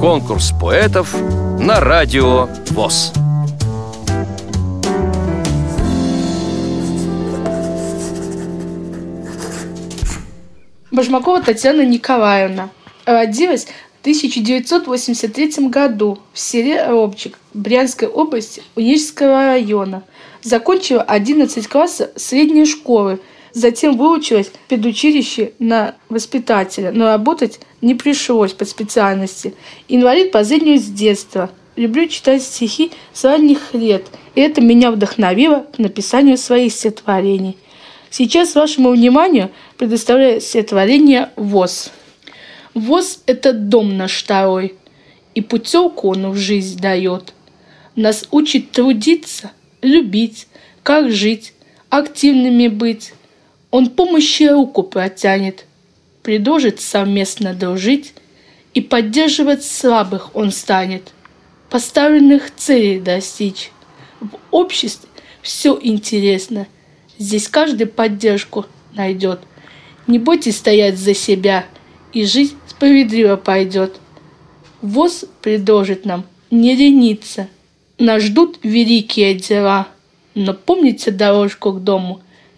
Конкурс поэтов на радио ВОЗ. Башмакова Татьяна Николаевна родилась в 1983 году в селе Робчик Брянской области Унического района. Закончила 11 классов средней школы, затем выучилась в педучилище на воспитателя, но работать не пришлось по специальности. Инвалид по зрению с детства. Люблю читать стихи с ранних лет, и это меня вдохновило к написанию своих стихотворений. Сейчас вашему вниманию предоставляю стихотворение «ВОЗ». ВОЗ – это дом наш второй, и путевку он в жизнь дает. Нас учит трудиться, любить, как жить, активными быть. Он помощи руку протянет, предложит совместно дружить, и поддерживать слабых он станет, поставленных целей достичь. В обществе все интересно, здесь каждый поддержку найдет. Не бойтесь стоять за себя, и жизнь справедливо пойдет. ВОЗ предложит нам не лениться. Нас ждут великие дела. Но помните дорожку к дому,